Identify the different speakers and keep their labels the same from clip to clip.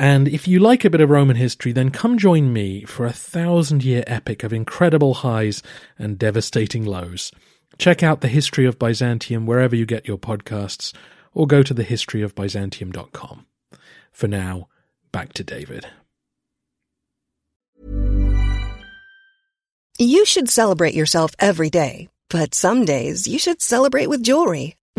Speaker 1: and if you like a bit of Roman history, then come join me for a thousand year epic of incredible highs and devastating lows. Check out the history of Byzantium wherever you get your podcasts, or go to thehistoryofbyzantium.com. For now, back to David.
Speaker 2: You should celebrate yourself every day, but some days you should celebrate with jewelry.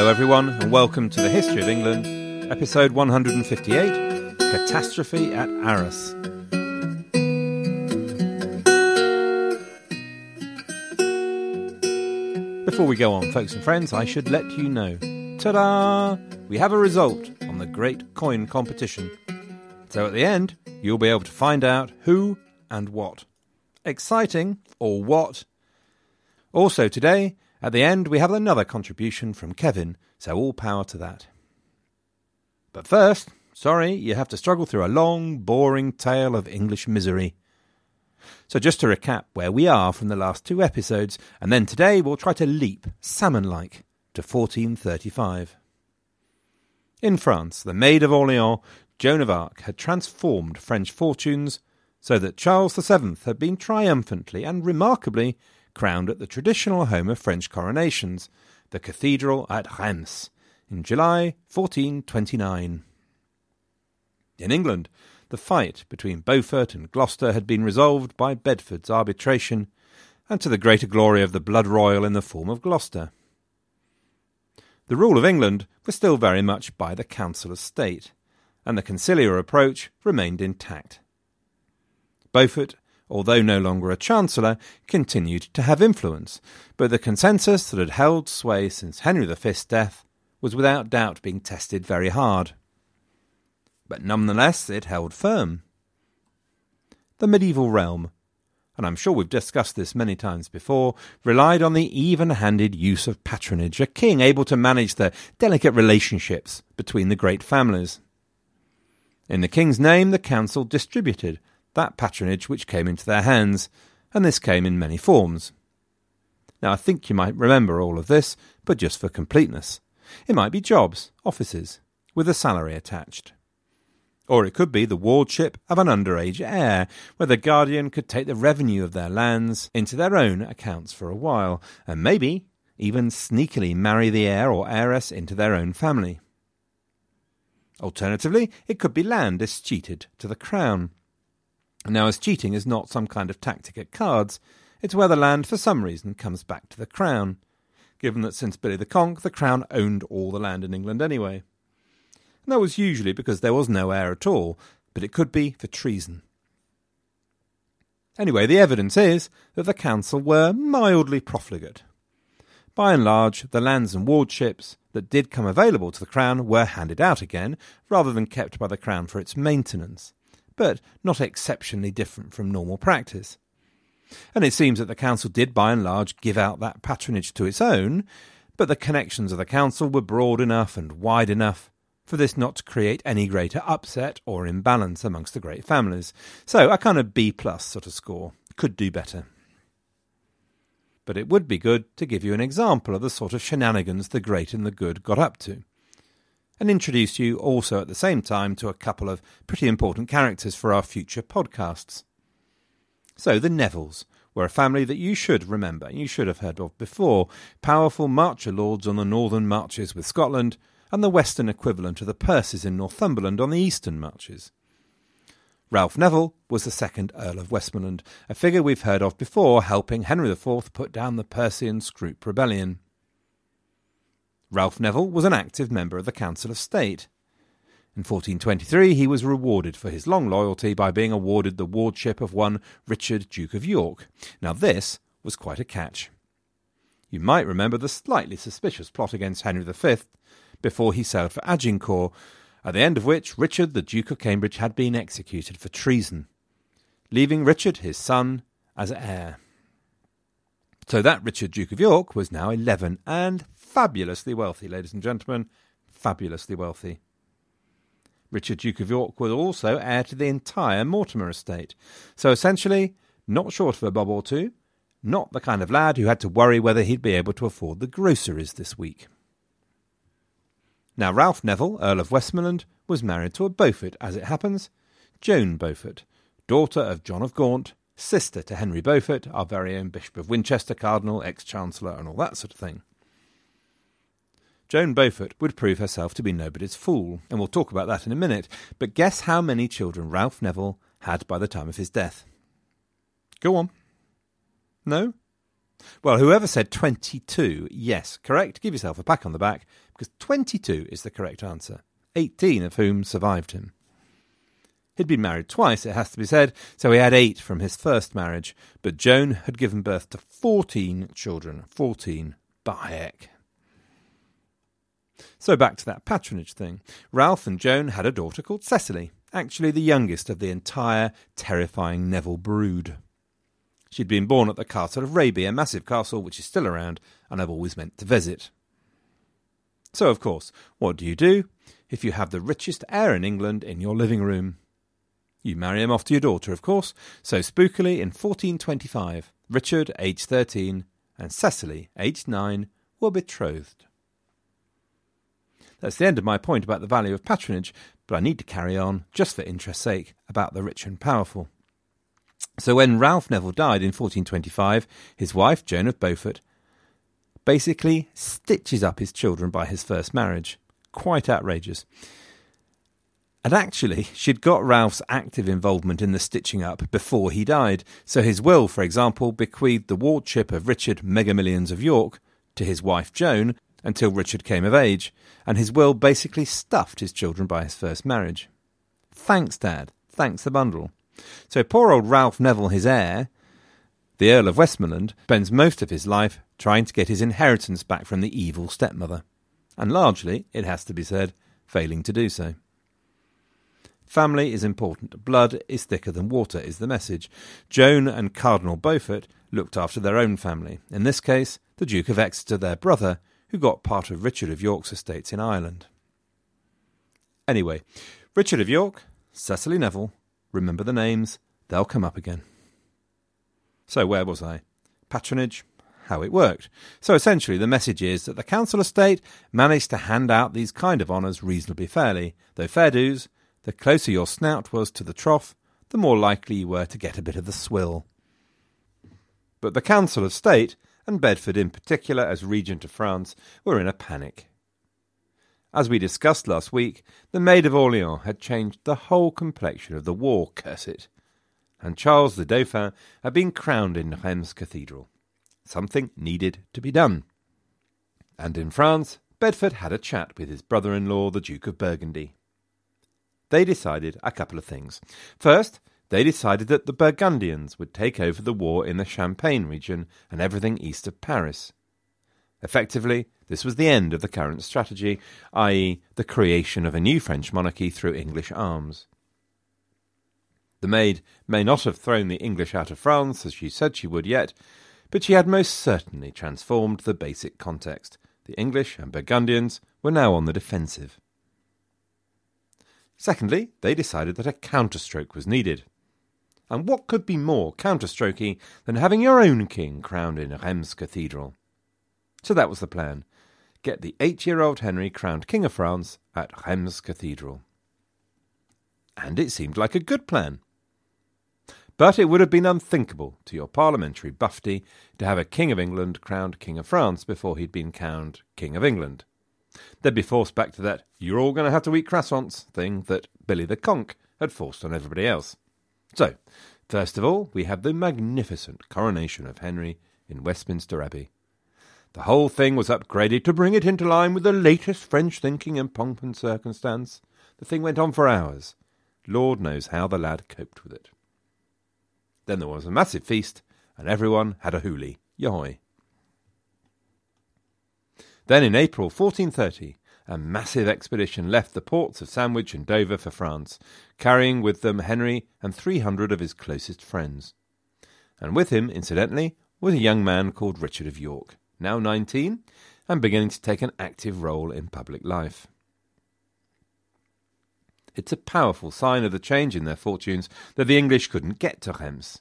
Speaker 3: Hello, everyone, and welcome to the History of England, episode 158 Catastrophe at Arras. Before we go on, folks and friends, I should let you know ta da! We have a result on the Great Coin Competition. So at the end, you'll be able to find out who and what. Exciting, or what? Also, today, at the end, we have another contribution from Kevin, so all power to that. But first, sorry, you have to struggle through a long, boring tale of English misery. So, just to recap where we are from the last two episodes, and then today we'll try to leap, salmon like, to 1435. In France, the Maid of Orleans, Joan of Arc, had transformed French fortunes so that Charles VII had been triumphantly and remarkably crowned at the traditional home of French coronations, the cathedral at Reims, in July 1429. In England, the fight between Beaufort and Gloucester had been resolved by Bedford's arbitration, and to the greater glory of the blood royal in the form of Gloucester. The rule of England was still very much by the Council of State, and the conciliar approach remained intact. Beaufort although no longer a chancellor, continued to have influence, but the consensus that had held sway since Henry V's death was without doubt being tested very hard. But nonetheless, it held firm. The medieval realm, and I'm sure we've discussed this many times before, relied on the even handed use of patronage, a king able to manage the delicate relationships between the great families. In the king's name, the council distributed that patronage which came into their hands, and this came in many forms. Now, I think you might remember all of this, but just for completeness. It might be jobs, offices, with a salary attached. Or it could be the wardship of an underage heir, where the guardian could take the revenue of their lands into their own accounts for a while, and maybe even sneakily marry the heir or heiress into their own family. Alternatively, it could be land escheated to the crown. Now, as cheating is not some kind of tactic at cards, it's where the land, for some reason, comes back to the Crown, given that since Billy the Conk, the Crown owned all the land in England anyway. And that was usually because there was no heir at all, but it could be for treason. Anyway, the evidence is that the council were mildly profligate. By and large, the lands and wardships that did come available to the Crown were handed out again, rather than kept by the Crown for its maintenance but not exceptionally different from normal practice. And it seems that the council did by and large give out that patronage to its own, but the connections of the council were broad enough and wide enough for this not to create any greater upset or imbalance amongst the great families. So a kind of B plus sort of score. Could do better. But it would be good to give you an example of the sort of shenanigans the great and the good got up to. And introduce you also at the same time to a couple of pretty important characters for our future podcasts. So, the Nevilles were a family that you should remember, you should have heard of before. Powerful marcher lords on the northern marches with Scotland, and the western equivalent of the Percys in Northumberland on the eastern marches. Ralph Neville was the second Earl of Westmoreland, a figure we've heard of before, helping Henry IV put down the Percy and Scrope rebellion. Ralph Neville was an active member of the Council of State. In 1423, he was rewarded for his long loyalty by being awarded the wardship of one Richard, Duke of York. Now, this was quite a catch. You might remember the slightly suspicious plot against Henry V before he sailed for Agincourt, at the end of which Richard, the Duke of Cambridge, had been executed for treason, leaving Richard, his son, as heir. So that Richard, Duke of York, was now 11 and fabulously wealthy, ladies and gentlemen, fabulously wealthy. Richard, Duke of York, was also heir to the entire Mortimer estate. So essentially, not short of a bob or two, not the kind of lad who had to worry whether he'd be able to afford the groceries this week. Now, Ralph Neville, Earl of Westmoreland, was married to a Beaufort, as it happens, Joan Beaufort, daughter of John of Gaunt, sister to Henry Beaufort, our very own Bishop of Winchester, Cardinal, ex Chancellor, and all that sort of thing. Joan Beaufort would prove herself to be nobody's fool, and we'll talk about that in a minute, but guess how many children Ralph Neville had by the time of his death? Go on. No? Well, whoever said 22, yes, correct. Give yourself a pat on the back because 22 is the correct answer, 18 of whom survived him. He'd been married twice, it has to be said, so he had eight from his first marriage, but Joan had given birth to 14 children. 14. By So back to that patronage thing. Ralph and Joan had a daughter called Cecily, actually the youngest of the entire terrifying Neville brood. She'd been born at the castle of Raby, a massive castle which is still around, and I've always meant to visit. So, of course, what do you do if you have the richest heir in England in your living room? You marry him off to your daughter, of course. So, spookily, in 1425, Richard, aged 13, and Cecily, aged 9, were betrothed. That's the end of my point about the value of patronage, but I need to carry on, just for interest's sake, about the rich and powerful. So when Ralph Neville died in 1425, his wife, Joan of Beaufort, basically stitches up his children by his first marriage. Quite outrageous. And actually, she'd got Ralph's active involvement in the stitching up before he died. So his will, for example, bequeathed the wardship of Richard Megamillions of York to his wife Joan until Richard came of age, and his will basically stuffed his children by his first marriage. Thanks, Dad. Thanks the bundle. So poor old Ralph Neville, his heir, the Earl of Westmoreland spends most of his life trying to get his inheritance back from the evil stepmother, and largely, it has to be said, failing to do so. Family is important. Blood is thicker than water, is the message. Joan and Cardinal Beaufort looked after their own family, in this case, the Duke of Exeter, their brother, who got part of Richard of York's estates in Ireland. Anyway, Richard of York, Cecily Neville, remember the names, they'll come up again. So, where was I? Patronage, how it worked. So, essentially, the message is that the Council of State managed to hand out these kind of honours reasonably fairly, though fair dues, the closer your snout was to the trough, the more likely you were to get a bit of the swill. But the Council of State, and Bedford in particular as Regent of France, were in a panic. As we discussed last week, the Maid of Orleans had changed the whole complexion of the war, curse it and Charles the Dauphin had been crowned in Reims Cathedral. Something needed to be done. And in France, Bedford had a chat with his brother in law, the Duke of Burgundy. They decided a couple of things. First, they decided that the Burgundians would take over the war in the Champagne region and everything east of Paris. Effectively, this was the end of the current strategy, i.e., the creation of a new French monarchy through English arms. The maid may not have thrown the English out of France, as she said she would yet, but she had most certainly transformed the basic context. The English and Burgundians were now on the defensive. Secondly, they decided that a counterstroke was needed. And what could be more counterstrokey than having your own king crowned in Rheims Cathedral? So that was the plan. Get the eight year old Henry crowned King of France at Rheims Cathedral. And it seemed like a good plan. But it would have been unthinkable to your parliamentary buffety to have a King of England crowned King of France before he'd been crowned King of England. They'd be forced back to that you're all going to have to eat croissants thing that Billy the Conk had forced on everybody else. So, first of all, we have the magnificent coronation of Henry in Westminster Abbey. The whole thing was upgraded to bring it into line with the latest French thinking and pomp and circumstance. The thing went on for hours. Lord knows how the lad coped with it. Then there was a massive feast, and everyone had a hoolie. Yoy! Then in April 1430, a massive expedition left the ports of Sandwich and Dover for France, carrying with them Henry and 300 of his closest friends. And with him, incidentally, was a young man called Richard of York, now 19, and beginning to take an active role in public life. It's a powerful sign of the change in their fortunes that the English couldn't get to Reims.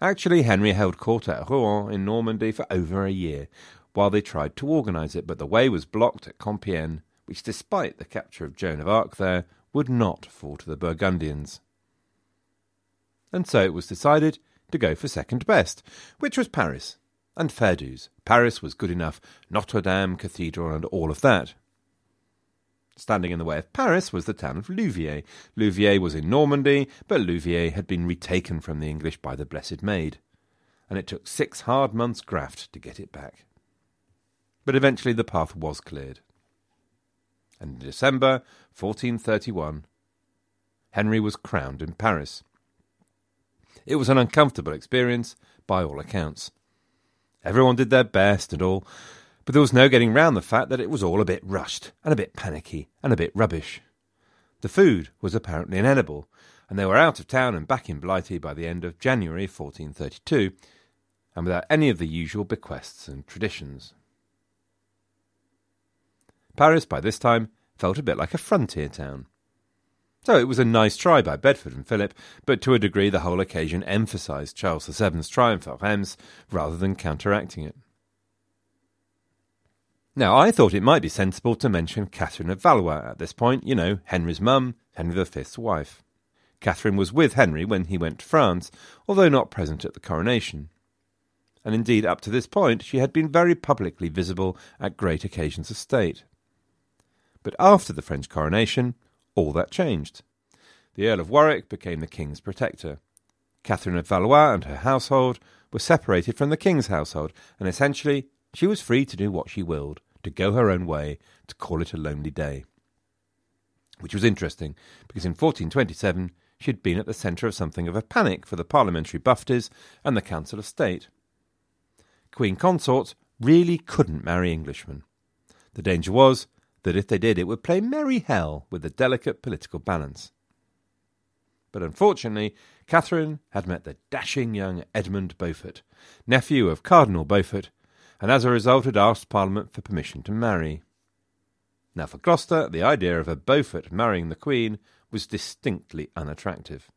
Speaker 3: Actually, Henry held court at Rouen in Normandy for over a year, while they tried to organise it, but the way was blocked at Compiègne, which, despite the capture of Joan of Arc there, would not fall to the Burgundians. And so it was decided to go for second best, which was Paris. And fair dues. Paris was good enough, Notre Dame Cathedral and all of that. Standing in the way of Paris was the town of Louviers. Louviers was in Normandy, but Louviers had been retaken from the English by the Blessed Maid, and it took six hard months' graft to get it back. But eventually the path was cleared. And in December 1431, Henry was crowned in Paris. It was an uncomfortable experience, by all accounts. Everyone did their best and all, but there was no getting round the fact that it was all a bit rushed, and a bit panicky, and a bit rubbish. The food was apparently inedible, and they were out of town and back in Blighty by the end of January 1432, and without any of the usual bequests and traditions. Paris, by this time, felt a bit like a frontier town. So it was a nice try by Bedford and Philip, but to a degree the whole occasion emphasised Charles VII's triumph at Reims rather than counteracting it. Now, I thought it might be sensible to mention Catherine of Valois at this point, you know, Henry's mum, Henry V's wife. Catherine was with Henry when he went to France, although not present at the coronation. And indeed, up to this point, she had been very publicly visible at great occasions of state. But after the French coronation, all that changed. The Earl of Warwick became the king's protector. Catherine of Valois and her household were separated from the king's household, and essentially she was free to do what she willed, to go her own way, to call it a lonely day. Which was interesting, because in 1427 she had been at the centre of something of a panic for the parliamentary bufties and the Council of State. Queen consorts really couldn't marry Englishmen. The danger was that if they did, it would play merry hell with the delicate political balance. But unfortunately, Catherine had met the dashing young Edmund Beaufort, nephew of Cardinal Beaufort, and as a result had asked Parliament for permission to marry. Now, for Gloucester, the idea of a Beaufort marrying the Queen was distinctly unattractive.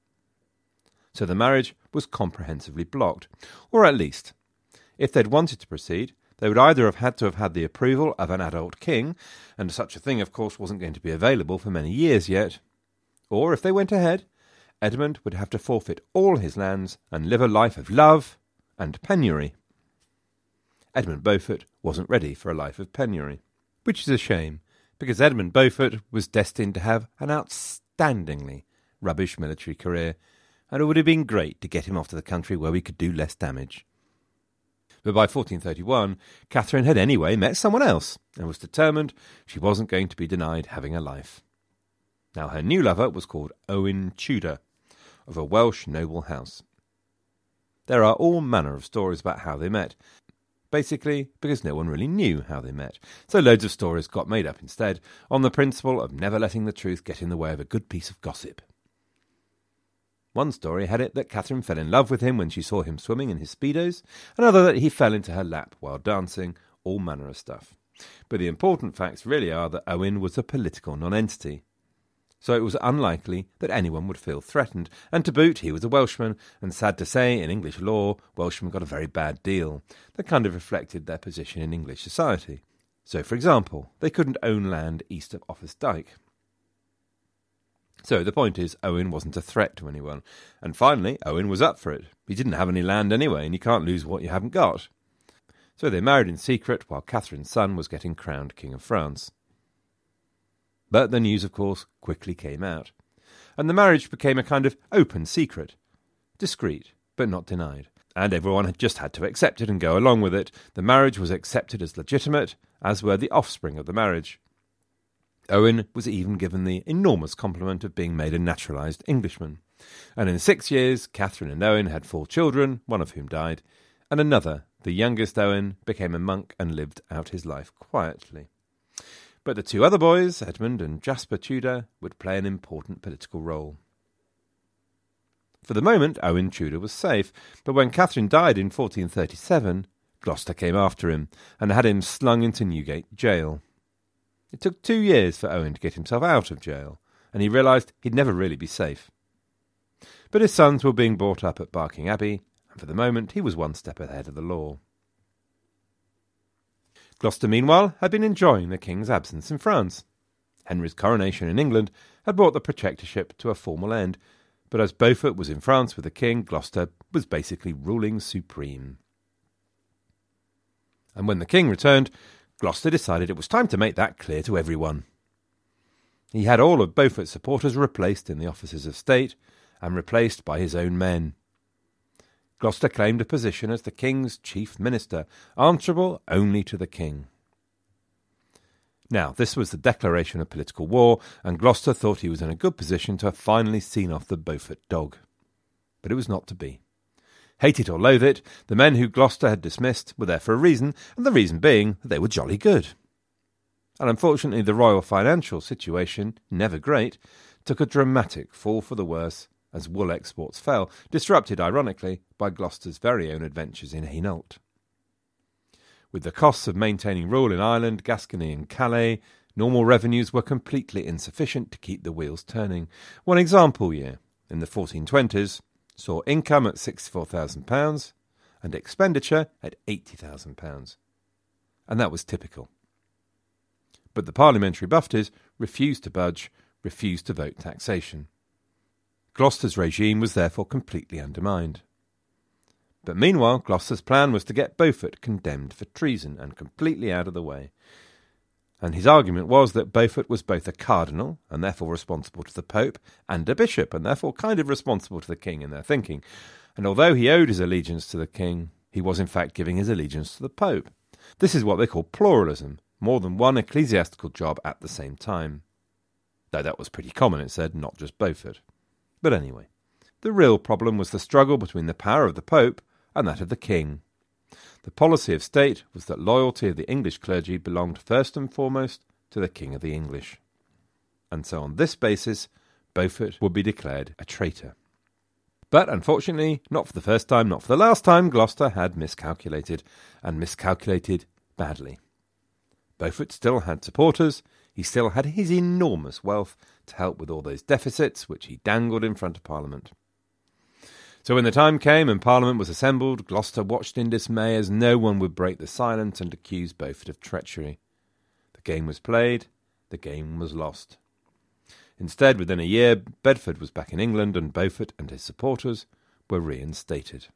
Speaker 3: So the marriage was comprehensively blocked, or at least, if they'd wanted to proceed, they would either have had to have had the approval of an adult king, and such a thing, of course, wasn't going to be available for many years yet, or if they went ahead, Edmund would have to forfeit all his lands and live a life of love and penury. Edmund Beaufort wasn't ready for a life of penury, which is a shame, because Edmund Beaufort was destined to have an outstandingly rubbish military career, and it would have been great to get him off to the country where we could do less damage. But by 1431, Catherine had anyway met someone else, and was determined she wasn't going to be denied having a life. Now, her new lover was called Owen Tudor, of a Welsh noble house. There are all manner of stories about how they met, basically because no one really knew how they met. So loads of stories got made up instead, on the principle of never letting the truth get in the way of a good piece of gossip. One story had it that Catherine fell in love with him when she saw him swimming in his speedos, another that he fell into her lap while dancing, all manner of stuff. But the important facts really are that Owen was a political nonentity. so it was unlikely that anyone would feel threatened. And to boot, he was a Welshman, and sad to say, in English law, Welshmen got a very bad deal that kind of reflected their position in English society. So, for example, they couldn't own land east of Offa's Dyke. So the point is, Owen wasn't a threat to anyone. And finally, Owen was up for it. He didn't have any land anyway, and you can't lose what you haven't got. So they married in secret while Catherine's son was getting crowned King of France. But the news, of course, quickly came out. And the marriage became a kind of open secret. Discreet, but not denied. And everyone had just had to accept it and go along with it. The marriage was accepted as legitimate, as were the offspring of the marriage. Owen was even given the enormous compliment of being made a naturalised Englishman. And in six years, Catherine and Owen had four children, one of whom died, and another, the youngest Owen, became a monk and lived out his life quietly. But the two other boys, Edmund and Jasper Tudor, would play an important political role. For the moment, Owen Tudor was safe, but when Catherine died in 1437, Gloucester came after him and had him slung into Newgate jail. It took two years for Owen to get himself out of jail, and he realised he'd never really be safe. But his sons were being brought up at Barking Abbey, and for the moment he was one step ahead of the law. Gloucester, meanwhile, had been enjoying the king's absence in France. Henry's coronation in England had brought the protectorship to a formal end, but as Beaufort was in France with the king, Gloucester was basically ruling supreme. And when the king returned, Gloucester decided it was time to make that clear to everyone. He had all of Beaufort's supporters replaced in the offices of state and replaced by his own men. Gloucester claimed a position as the king's chief minister, answerable only to the king. Now, this was the declaration of political war, and Gloucester thought he was in a good position to have finally seen off the Beaufort dog. But it was not to be. Hate it or loathe it, the men who Gloucester had dismissed were there for a reason, and the reason being that they were jolly good. And unfortunately, the royal financial situation, never great, took a dramatic fall for the worse as wool exports fell, disrupted, ironically, by Gloucester's very own adventures in Hainault. With the costs of maintaining rule in Ireland, Gascony, and Calais, normal revenues were completely insufficient to keep the wheels turning. One example year, in the 1420s, saw income at £64,000 and expenditure at £80,000. And that was typical. But the parliamentary buffters refused to budge, refused to vote taxation. Gloucester's regime was therefore completely undermined. But meanwhile, Gloucester's plan was to get Beaufort condemned for treason and completely out of the way and his argument was that Beaufort was both a cardinal, and therefore responsible to the Pope, and a bishop, and therefore kind of responsible to the king in their thinking. And although he owed his allegiance to the king, he was in fact giving his allegiance to the Pope. This is what they call pluralism, more than one ecclesiastical job at the same time. Though that was pretty common, it said, not just Beaufort. But anyway, the real problem was the struggle between the power of the Pope and that of the king. The policy of state was that loyalty of the English clergy belonged first and foremost to the King of the English. And so on this basis, Beaufort would be declared a traitor. But unfortunately, not for the first time, not for the last time, Gloucester had miscalculated, and miscalculated badly. Beaufort still had supporters, he still had his enormous wealth to help with all those deficits which he dangled in front of Parliament. So when the time came and Parliament was assembled, Gloucester watched in dismay as no one would break the silence and accuse Beaufort of treachery. The game was played, the game was lost. Instead, within a year, Bedford was back in England and Beaufort and his supporters were reinstated.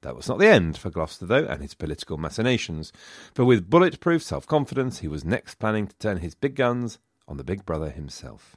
Speaker 3: That was not the end for Gloucester, though, and his political machinations, for with bulletproof self confidence he was next planning to turn his big guns on the big brother himself.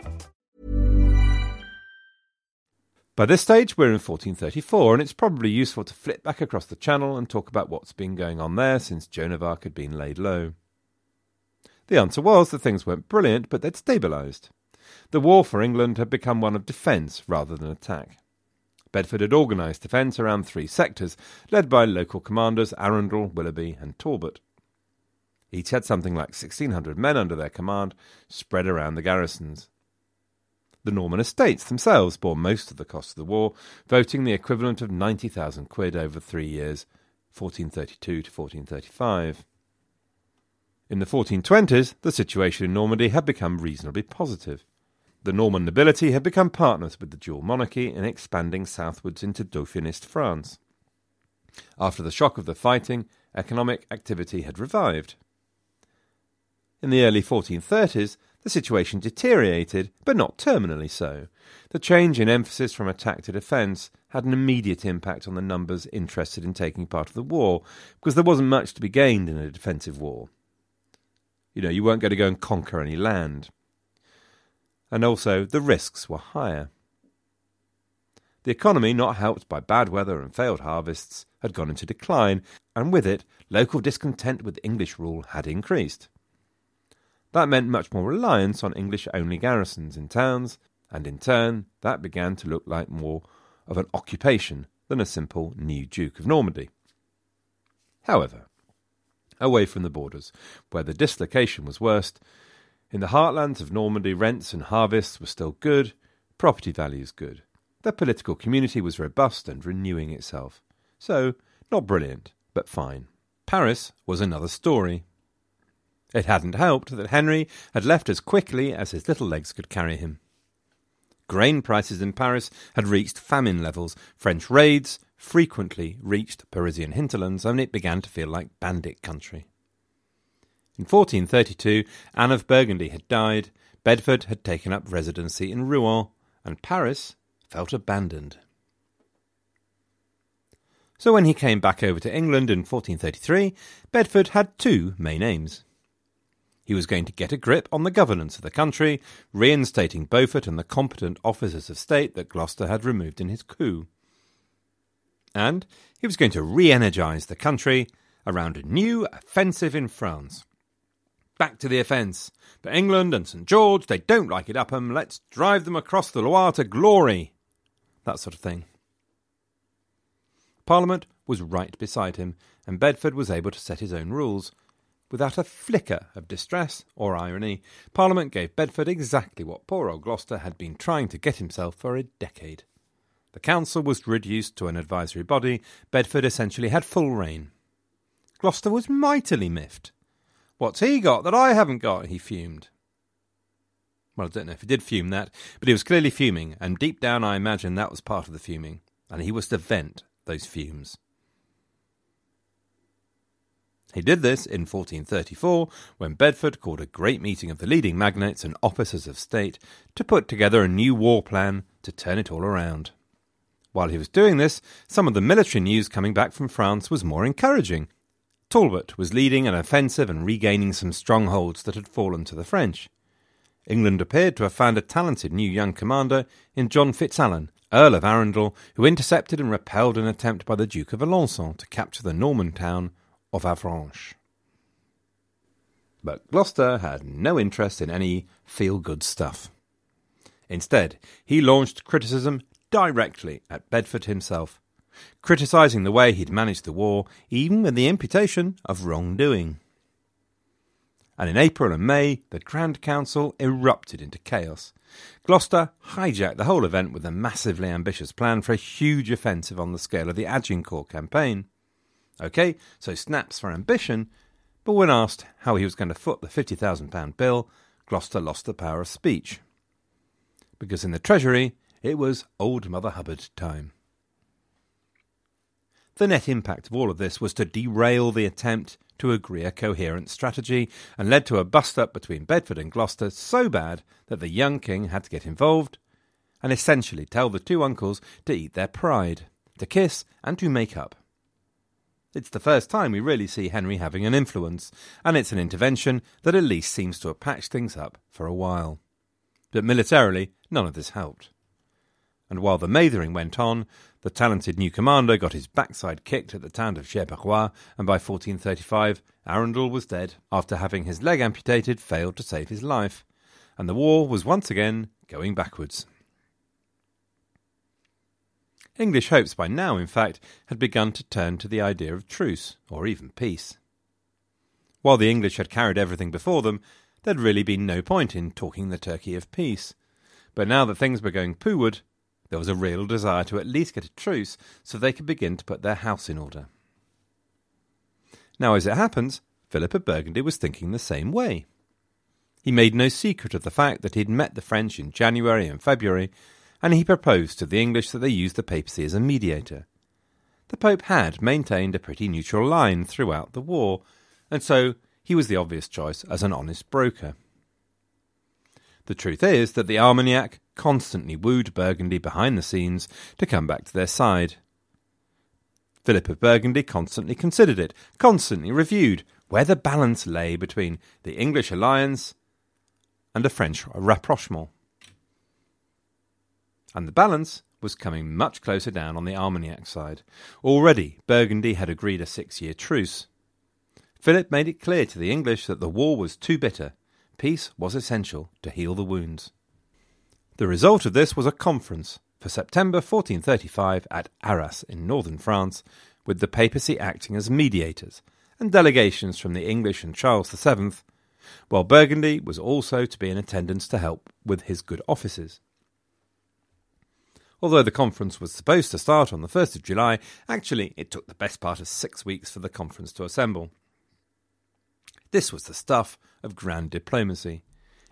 Speaker 3: By this stage, we're in 1434, and it's probably useful to flip back across the channel and talk about what's been going on there since Joan of Arc had been laid low. The answer was that things weren't brilliant, but they'd stabilised. The war for England had become one of defence rather than attack. Bedford had organised defence around three sectors, led by local commanders Arundel, Willoughby, and Talbot. Each had something like 1,600 men under their command, spread around the garrisons. The Norman estates themselves bore most of the cost of the war, voting the equivalent of 90,000 quid over three years, 1432 to 1435. In the 1420s, the situation in Normandy had become reasonably positive. The Norman nobility had become partners with the dual monarchy in expanding southwards into Dauphinist France. After the shock of the fighting, economic activity had revived. In the early 1430s, the situation deteriorated, but not terminally so. The change in emphasis from attack to defence had an immediate impact on the numbers interested in taking part of the war, because there wasn't much to be gained in a defensive war. You know, you weren't going to go and conquer any land. And also, the risks were higher. The economy, not helped by bad weather and failed harvests, had gone into decline, and with it, local discontent with English rule had increased. That meant much more reliance on English only garrisons in towns, and in turn, that began to look like more of an occupation than a simple new Duke of Normandy. However, away from the borders, where the dislocation was worst, in the heartlands of Normandy, rents and harvests were still good, property values good. The political community was robust and renewing itself. So, not brilliant, but fine. Paris was another story. It hadn't helped that Henry had left as quickly as his little legs could carry him. Grain prices in Paris had reached famine levels. French raids frequently reached Parisian hinterlands, and it began to feel like bandit country. In 1432, Anne of Burgundy had died, Bedford had taken up residency in Rouen, and Paris felt abandoned. So when he came back over to England in 1433, Bedford had two main aims. He was going to get a grip on the governance of the country, reinstating Beaufort and the competent officers of state that Gloucester had removed in his coup. And he was going to re energise the country around a new offensive in France. Back to the offence. But England and St George, they don't like it Upham. Let's drive them across the Loire to glory. That sort of thing. Parliament was right beside him, and Bedford was able to set his own rules, Without a flicker of distress or irony, Parliament gave Bedford exactly what poor old Gloucester had been trying to get himself for a decade. The council was reduced to an advisory body, Bedford essentially had full reign. Gloucester was mightily miffed. What's he got that I haven't got? he fumed. Well, I don't know if he did fume that, but he was clearly fuming, and deep down I imagine that was part of the fuming, and he was to vent those fumes. He did this in 1434 when Bedford called a great meeting of the leading magnates and officers of state to put together a new war plan to turn it all around. While he was doing this, some of the military news coming back from France was more encouraging. Talbot was leading an offensive and regaining some strongholds that had fallen to the French. England appeared to have found a talented new young commander in John Fitzalan, Earl of Arundel, who intercepted and repelled an attempt by the Duke of Alençon to capture the Norman town of Avranches. But Gloucester had no interest in any feel good stuff. Instead, he launched criticism directly at Bedford himself, criticising the way he'd managed the war, even with the imputation of wrongdoing. And in April and May, the Grand Council erupted into chaos. Gloucester hijacked the whole event with a massively ambitious plan for a huge offensive on the scale of the Agincourt campaign. Okay, so snaps for ambition, but when asked how he was going to foot the £50,000 bill, Gloucester lost the power of speech. Because in the Treasury, it was Old Mother Hubbard time. The net impact of all of this was to derail the attempt to agree a coherent strategy and led to a bust up between Bedford and Gloucester so bad that the young king had to get involved and essentially tell the two uncles to eat their pride, to kiss, and to make up. It's the first time we really see Henry having an influence, and it's an intervention that at least seems to have patched things up for a while. But militarily, none of this helped. and while the mathering went on, the talented new commander got his backside kicked at the town of Cherbourg, and by 1435 Arundel was dead after having his leg amputated failed to save his life, and the war was once again going backwards. English hopes by now, in fact, had begun to turn to the idea of truce, or even peace. While the English had carried everything before them, there'd really been no point in talking the turkey of peace. But now that things were going pooward, there was a real desire to at least get a truce so they could begin to put their house in order. Now, as it happens, Philip of Burgundy was thinking the same way. He made no secret of the fact that he'd met the French in January and February, and he proposed to the English that they use the papacy as a mediator. The Pope had maintained a pretty neutral line throughout the war, and so he was the obvious choice as an honest broker. The truth is that the Armagnac constantly wooed Burgundy behind the scenes to come back to their side. Philip of Burgundy constantly considered it, constantly reviewed where the balance lay between the English alliance and a French rapprochement. And the balance was coming much closer down on the Armagnac side. Already, Burgundy had agreed a six year truce. Philip made it clear to the English that the war was too bitter. Peace was essential to heal the wounds. The result of this was a conference for September 1435 at Arras in northern France, with the papacy acting as mediators and delegations from the English and Charles VII, while Burgundy was also to be in attendance to help with his good offices. Although the conference was supposed to start on the 1st of July, actually it took the best part of six weeks for the conference to assemble. This was the stuff of grand diplomacy.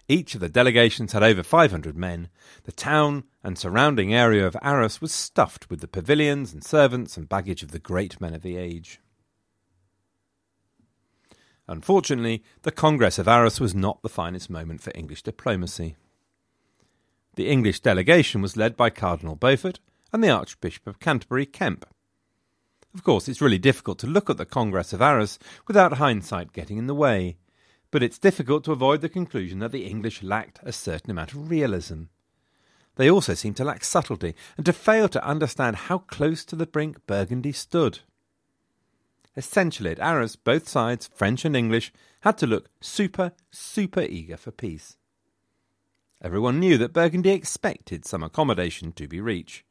Speaker 3: Each of the delegations had over 500 men. The town and surrounding area of Arras was stuffed with the pavilions and servants and baggage of the great men of the age. Unfortunately, the Congress of Arras was not the finest moment for English diplomacy. The English delegation was led by Cardinal Beaufort and the Archbishop of Canterbury, Kemp. Of course, it's really difficult to look at the Congress of Arras without hindsight getting in the way, but it's difficult to avoid the conclusion that the English lacked a certain amount of realism. They also seemed to lack subtlety and to fail to understand how close to the brink Burgundy stood. Essentially, at Arras, both sides, French and English, had to look super, super eager for peace. Everyone knew that Burgundy expected some accommodation to be reached.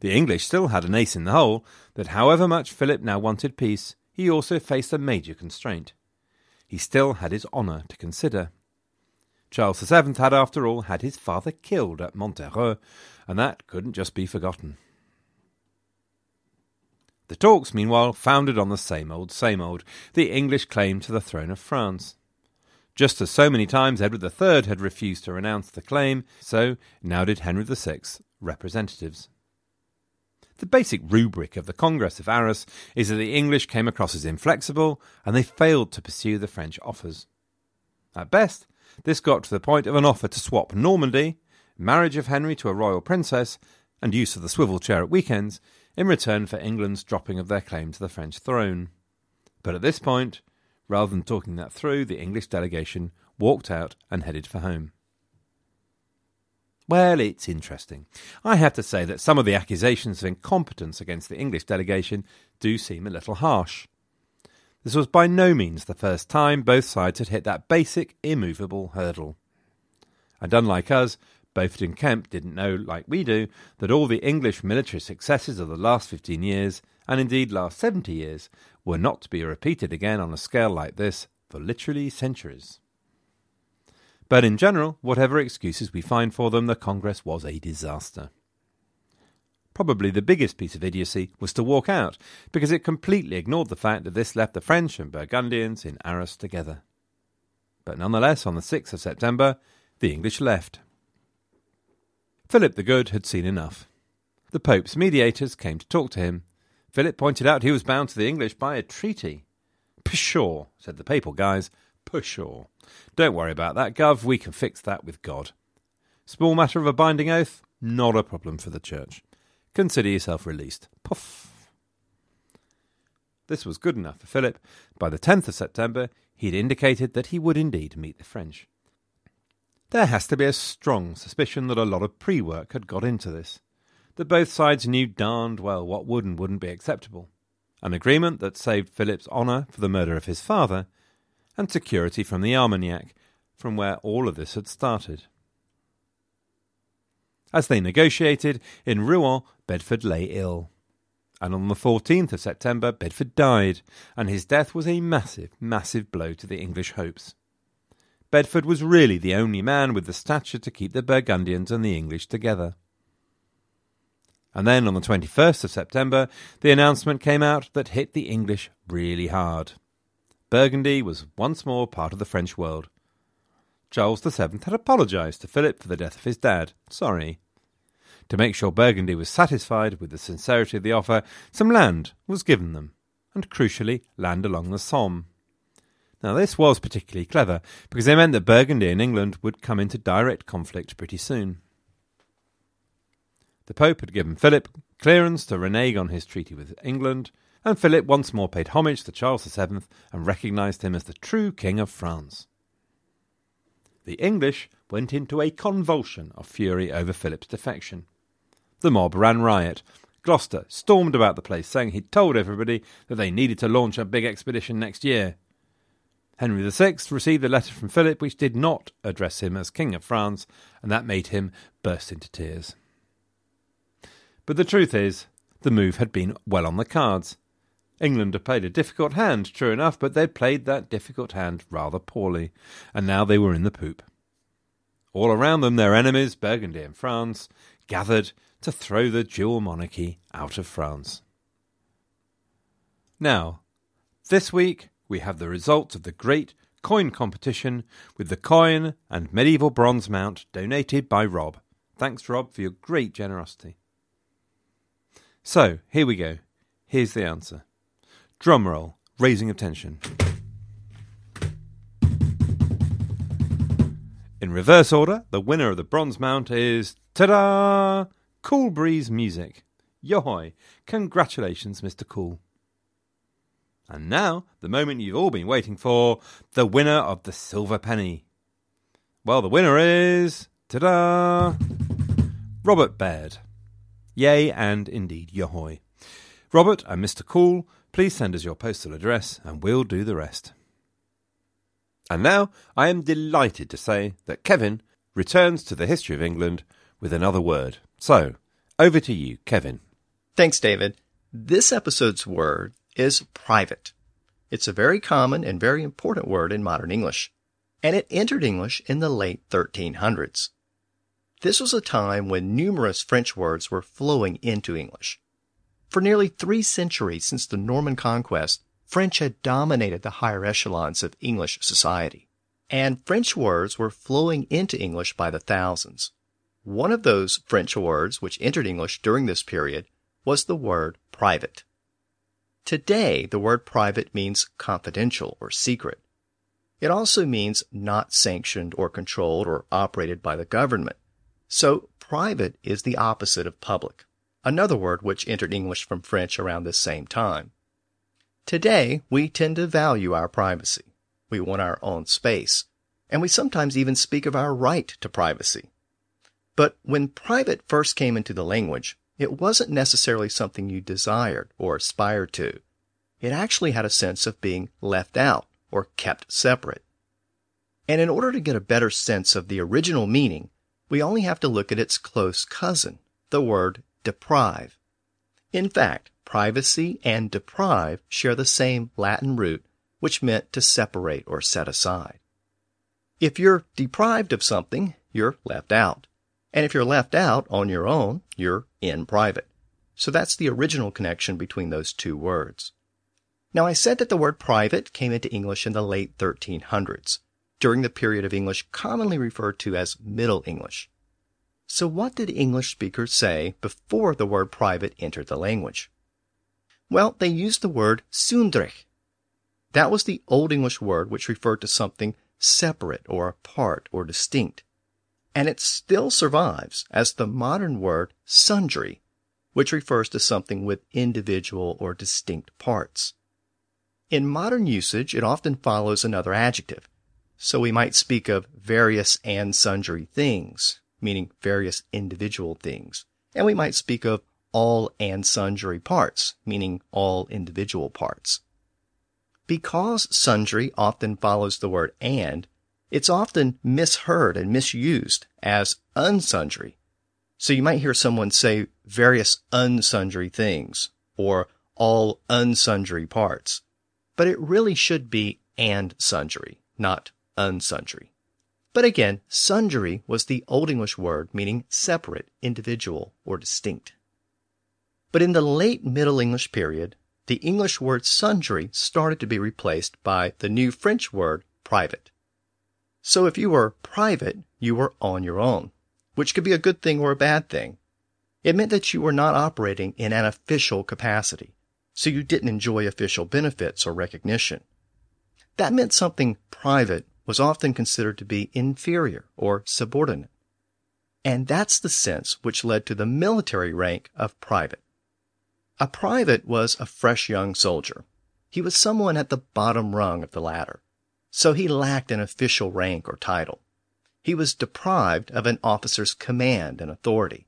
Speaker 3: The English still had an ace in the hole that however much Philip now wanted peace, he also faced a major constraint. He still had his honour to consider. Charles VII had, after all, had his father killed at Montereau, and that couldn't just be forgotten. The talks, meanwhile, founded on the same old, same old the English claim to the throne of France. Just as so many times Edward III had refused to renounce the claim, so now did Henry VI's representatives. The basic rubric of the Congress of Arras is that the English came across as inflexible and they failed to pursue the French offers. At best, this got to the point of an offer to swap Normandy, marriage of Henry to a royal princess, and use of the swivel chair at weekends in return for England's dropping of their claim to the French throne. But at this point, rather than talking that through, the English delegation walked out and headed for home. Well, it's interesting. I have to say that some of the accusations of incompetence against the English delegation do seem a little harsh. This was by no means the first time both sides had hit that basic, immovable hurdle. And unlike us, Beaufort and Kemp didn't know, like we do, that all the English military successes of the last fifteen years, and indeed last seventy years, were not to be repeated again on a scale like this for literally centuries. But in general, whatever excuses we find for them, the Congress was a disaster. Probably the biggest piece of idiocy was to walk out, because it completely ignored the fact that this left the French and Burgundians in Arras together. But nonetheless, on the 6th of September, the English left. Philip the Good had seen enough. The Pope's mediators came to talk to him. Philip pointed out he was bound to the English by a treaty. Pshaw, said the papal guys, pshaw. Don't worry about that, Gov. We can fix that with God. Small matter of a binding oath? Not a problem for the Church. Consider yourself released. Puff. This was good enough for Philip. By the 10th of September, he had indicated that he would indeed meet the French. There has to be a strong suspicion that a lot of pre work had got into this. That both sides knew darned well what would and wouldn't be acceptable. An agreement that saved Philip's honour for the murder of his father, and security from the Armagnac, from where all of this had started. As they negotiated, in Rouen, Bedford lay ill. And on the 14th of September, Bedford died, and his death was a massive, massive blow to the English hopes. Bedford was really the only man with the stature to keep the Burgundians and the English together. And then on the 21st of September, the announcement came out that hit the English really hard. Burgundy was once more part of the French world. Charles VII had apologised to Philip for the death of his dad. Sorry. To make sure Burgundy was satisfied with the sincerity of the offer, some land was given them, and crucially, land along the Somme. Now, this was particularly clever, because it meant that Burgundy and England would come into direct conflict pretty soon. The Pope had given Philip clearance to renege on his treaty with England, and Philip once more paid homage to Charles VII and recognised him as the true King of France. The English went into a convulsion of fury over Philip's defection. The mob ran riot. Gloucester stormed about the place, saying he'd told everybody that they needed to launch a big expedition next year. Henry VI received a letter from Philip which did not address him as King of France, and that made him burst into tears. But the truth is, the move had been well on the cards. England had played a difficult hand, true enough, but they'd played that difficult hand rather poorly, and now they were in the poop. All around them, their enemies, Burgundy and France, gathered to throw the dual monarchy out of France. Now, this week we have the results of the great coin competition with the coin and medieval bronze mount donated by Rob. Thanks, Rob, for your great generosity. So, here we go. Here's the answer. Drum roll, raising of tension. In reverse order, the winner of the bronze mount is ta da! Cool Breeze Music. Yohoy! Congratulations, Mr. Cool. And now, the moment you've all been waiting for the winner of the silver penny. Well, the winner is. Ta da! Robert Baird. Yay, and indeed, yohoy. Robert and Mr. Cool, please send us your postal address and we'll do the rest. And now I am delighted to say that Kevin returns to the history of England with another word. So, over to you, Kevin.
Speaker 4: Thanks, David. This episode's word is private. It's a very common and very important word in modern English, and it entered English in the late 1300s. This was a time when numerous French words were flowing into English. For nearly three centuries since the Norman conquest, French had dominated the higher echelons of English society, and French words were flowing into English by the thousands. One of those French words which entered English during this period was the word private. Today, the word private means confidential or secret. It also means not sanctioned or controlled or operated by the government. So, private is the opposite of public, another word which entered English from French around this same time. Today, we tend to value our privacy. We want our own space, and we sometimes even speak of our right to privacy. But when private first came into the language, it wasn't necessarily something you desired or aspired to. It actually had a sense of being left out or kept separate. And in order to get a better sense of the original meaning, we only have to look at its close cousin, the word deprive. In fact, privacy and deprive share the same Latin root, which meant to separate or set aside. If you're deprived of something, you're left out. And if you're left out on your own, you're in private. So that's the original connection between those two words. Now I said that the word private came into English in the late 1300s, during the period of English commonly referred to as Middle English. So what did English speakers say before the word private entered the language? Well, they used the word Zundrig. That was the Old English word which referred to something separate or apart or distinct and it still survives as the modern word sundry, which refers to something with individual or distinct parts. In modern usage, it often follows another adjective. So we might speak of various and sundry things, meaning various individual things, And we might speak of all and sundry parts, meaning all individual parts. Because sundry often follows the word and, it's often misheard and misused as unsundry. So you might hear someone say various unsundry things or all unsundry parts. But it really should be and sundry, not unsundry. But again, sundry was the Old English word meaning separate, individual, or distinct. But in the late Middle English period, the English word sundry started to be replaced by the new French word private. So if you were private, you were on your own, which could be a good thing or a bad thing. It meant that you were not operating in an official capacity, so you didn't enjoy official benefits or recognition. That meant something private was often considered to be inferior or subordinate. And that's the sense which led to the military rank of private. A private was a fresh young soldier. He was someone at the bottom rung of the ladder, so he lacked an official rank or title. He was deprived of an officer's command and authority,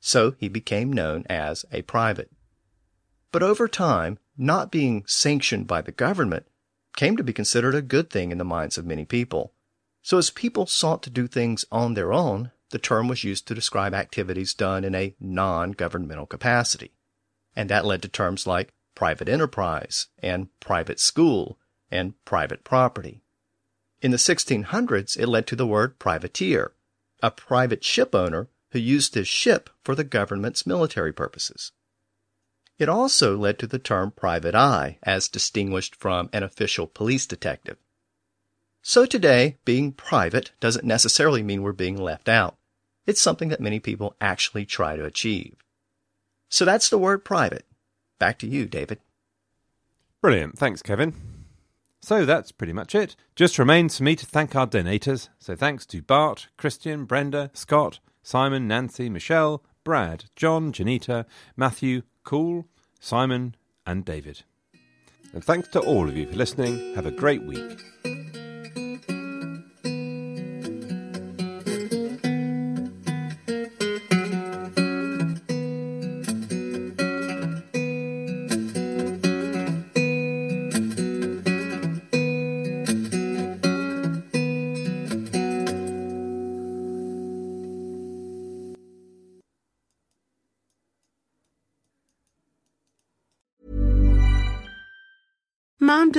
Speaker 4: so he became known as a private. But over time, not being sanctioned by the government came to be considered a good thing in the minds of many people. So as people sought to do things on their own, the term was used to describe activities done in a non-governmental capacity and that led to terms like private enterprise and private school and private property. In the 1600s, it led to the word privateer, a private ship owner who used his ship for the government's military purposes. It also led to the term private eye, as distinguished from an official police detective. So today, being private doesn't necessarily mean we're being left out. It's something that many people actually try to achieve. So that's the word private. Back to you, David.
Speaker 3: Brilliant. Thanks, Kevin. So that's pretty much it. Just remains for me to thank our donators. So thanks to Bart, Christian, Brenda, Scott, Simon, Nancy, Michelle, Brad, John, Janita, Matthew, Cool, Simon, and David. And thanks to all of you for listening. Have a great week.